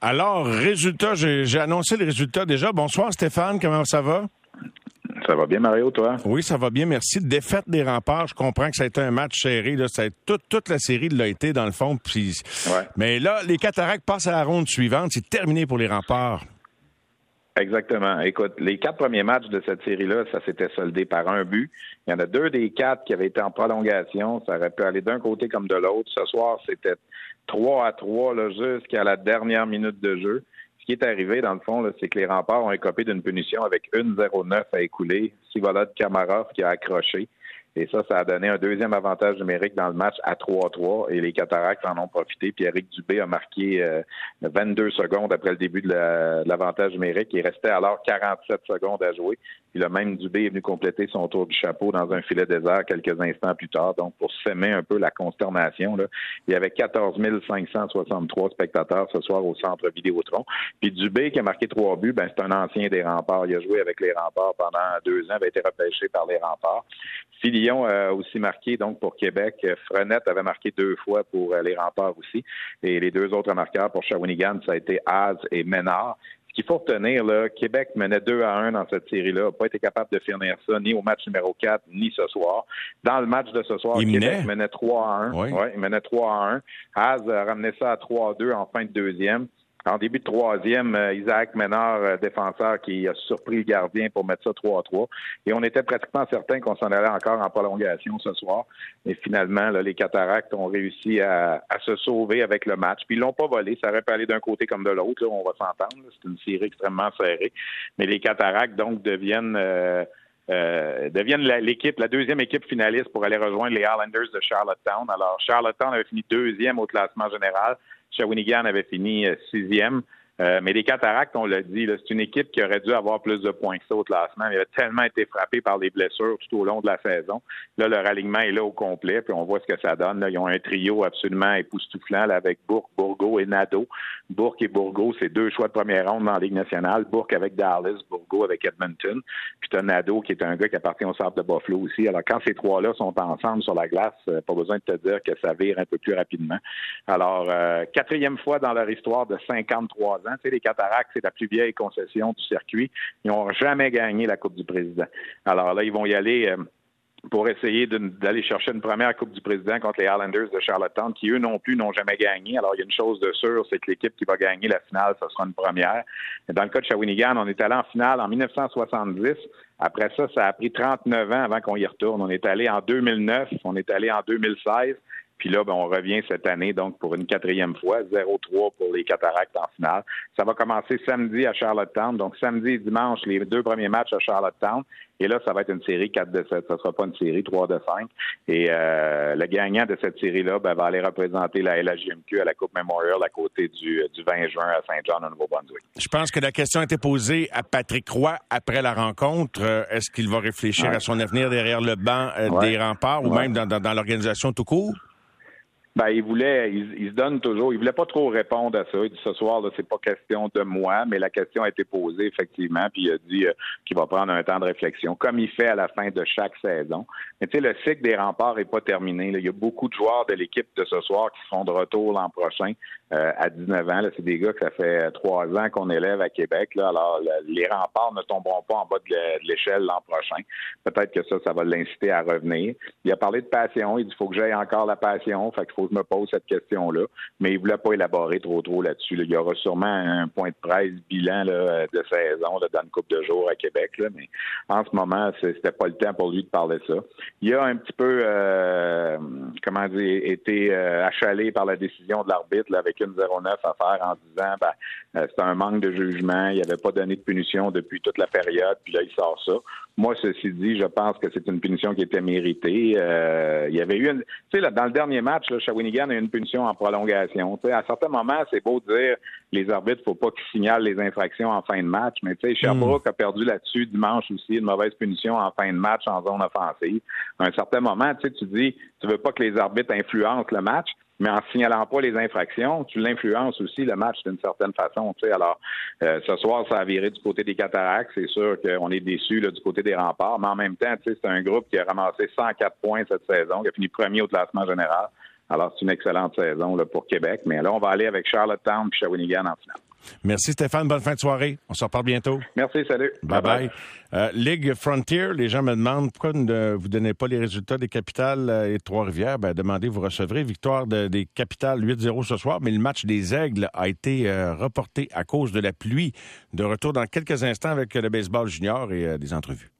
Alors, résultat, j'ai annoncé le résultat déjà. Bonsoir Stéphane, comment ça va? Ça va bien, Mario, toi? Oui, ça va bien, merci. Défaite des remparts, je comprends que ça a été un match serré. Là. Ça a toute, toute la série l'a été, dans le fond. Mais là, les cataractes passent à la ronde suivante. C'est terminé pour les remparts. Exactement. Écoute, les quatre premiers matchs de cette série-là, ça s'était soldé par un but. Il y en a deux des quatre qui avaient été en prolongation. Ça aurait pu aller d'un côté comme de l'autre. Ce soir, c'était 3 à 3 jusqu'à la dernière minute de jeu. Ce qui est arrivé, dans le fond, c'est que les remparts ont écopé d'une punition avec 1-0-9 à écouler. Sivolod Kamarov qui a accroché. Et ça, ça a donné un deuxième avantage numérique dans le match à 3-3 et les Cataractes en ont profité. Puis Eric Dubé a marqué 22 euh, secondes après le début de l'avantage numérique. Il restait alors 47 secondes à jouer. Puis le même Dubé est venu compléter son tour du chapeau dans un filet désert quelques instants plus tard. Donc, pour semer un peu la consternation, là, il y avait 14 563 spectateurs ce soir au centre Vidéotron. Puis Dubé, qui a marqué trois buts, ben, c'est un ancien des remparts. Il a joué avec les remparts pendant deux ans, avait été repêché par les remparts. Lyon a aussi marqué donc pour Québec. Frenette avait marqué deux fois pour euh, les remparts aussi. Et les deux autres marqueurs pour Shawinigan, ça a été Az et Ménard. Ce qu'il faut retenir, là, Québec menait 2 à 1 dans cette série-là, n'a pas été capable de finir ça ni au match numéro 4, ni ce soir. Dans le match de ce soir, Québec menait 3 à 1. Oui. il menait 3 à 1. Az a ramené ça à 3 à 2 en fin de deuxième. En début de troisième, euh, Isaac Ménard, euh, défenseur, qui a surpris le gardien pour mettre ça 3 à 3. Et on était pratiquement certain qu'on s'en allait encore en prolongation ce soir. Mais finalement, les Cataractes ont réussi à, se sauver avec le match. Puis ils l'ont pas volé. Ça aurait pu aller d'un côté comme de l'autre. On va s'entendre. C'est une série extrêmement serrée. Mais les Cataractes, donc, deviennent... Euh, deviennent l'équipe, la deuxième équipe finaliste pour aller rejoindre les Islanders de Charlottetown. Alors, Charlottetown avait fini deuxième au classement général. Shawinigan avait fini euh, sixième. Euh, mais les Cataractes, on l'a dit, c'est une équipe qui aurait dû avoir plus de points que ça au classement. Il a tellement été frappé par des blessures tout au long de la saison. Là, leur alignement est là au complet, puis on voit ce que ça donne. Là, ils ont un trio absolument époustouflant là, avec Bourque, Bourgo et Nadeau. Bourque et Bourgo, c'est deux choix de première ronde dans la Ligue nationale. Bourque avec Dallas, Bourgo avec Edmonton. Puis tu Nadeau qui est un gars qui appartient au centre de Buffalo aussi. Alors quand ces trois-là sont ensemble sur la glace, euh, pas besoin de te dire que ça vire un peu plus rapidement. Alors, euh, quatrième fois dans leur histoire de 53 ans. Les Cataractes, c'est la plus vieille concession du circuit. Ils n'ont jamais gagné la Coupe du Président. Alors là, ils vont y aller. Euh, pour essayer d'aller chercher une première Coupe du Président contre les Islanders de Charlottetown, qui eux non plus n'ont jamais gagné. Alors, il y a une chose de sûre, c'est que l'équipe qui va gagner la finale, ce sera une première. Dans le cas de Shawinigan, on est allé en finale en 1970. Après ça, ça a pris 39 ans avant qu'on y retourne. On est allé en 2009, on est allé en 2016. Puis là, ben, on revient cette année, donc pour une quatrième fois, 0-3 pour les Cataractes en finale. Ça va commencer samedi à Charlottetown. Donc samedi et dimanche, les deux premiers matchs à Charlottetown. Et là, ça va être une série 4 de 7. Ça ne sera pas une série 3 de 5. Et euh, le gagnant de cette série-là ben, va aller représenter la LHJMQ à la Coupe Memorial à côté du, du 20 juin à Saint-Jean, au Nouveau-Brunswick. Je pense que la question a été posée à Patrick Roy après la rencontre. Euh, est-ce qu'il va réfléchir à son avenir derrière le banc euh, des remparts ou même dans, dans l'organisation tout court? Ben, il voulait, il, se donne toujours. Il voulait pas trop répondre à ça. Il dit ce soir, là, c'est pas question de moi, mais la question a été posée effectivement, puis il a dit euh, qu'il va prendre un temps de réflexion, comme il fait à la fin de chaque saison. Mais tu sais, le cycle des remparts est pas terminé. Il y a beaucoup de joueurs de l'équipe de ce soir qui seront de retour l'an prochain euh, à 19 ans. C'est des gars que ça fait trois ans qu'on élève à Québec. Là. Alors, les remparts ne tomberont pas en bas de l'échelle l'an prochain. Peut-être que ça, ça va l'inciter à revenir. Il a parlé de passion. Il dit, il faut que j'aille encore la passion. Fait faut je me pose cette question-là. Mais il ne voulait pas élaborer trop trop là-dessus. Il y aura sûrement un point de presse bilan de saison dans une couple de jours à Québec. Mais en ce moment, c'était pas le temps pour lui de parler de ça. Il a un petit peu, euh, comment dire, été euh, achalé par la décision de l'arbitre avec une 0,9 à faire en disant ben, euh, c'est un manque de jugement, il n'avait pas donné de punition depuis toute la période, puis là, il sort ça. Moi, ceci dit, je pense que c'est une punition qui était méritée. il y avait eu une. Tu sais, dans le dernier match, là, Shawinigan a une punition en prolongation. À certains moments, c'est beau de dire les arbitres, faut pas qu'ils signalent les infractions en fin de match, mais tu sais, Sherbrooke a perdu là-dessus dimanche aussi, une mauvaise punition en fin de match en zone offensive. À un certain moment, tu tu dis, tu veux pas que les arbitres influencent le match, mais en signalant pas les infractions, tu l'influences aussi le match d'une certaine façon. Alors, euh, ce soir, ça a viré du côté des cataractes. C'est sûr qu'on est déçus du côté des remparts, mais en même temps, c'est un groupe qui a ramassé 104 points cette saison, qui a fini premier au classement général. Alors, c'est une excellente saison là, pour Québec. Mais là, on va aller avec Charlottetown et Shawinigan en finale. Merci Stéphane, bonne fin de soirée. On se reparle bientôt. Merci, salut. Bye bye. Euh, Ligue Frontier, les gens me demandent pourquoi vous ne donnez pas les résultats des capitales euh, et Trois-Rivières. Ben, demandez, vous recevrez. Victoire des capitales 8-0 ce soir, mais le match des Aigles a été euh, reporté à cause de la pluie. De retour dans quelques instants avec le baseball junior et des entrevues.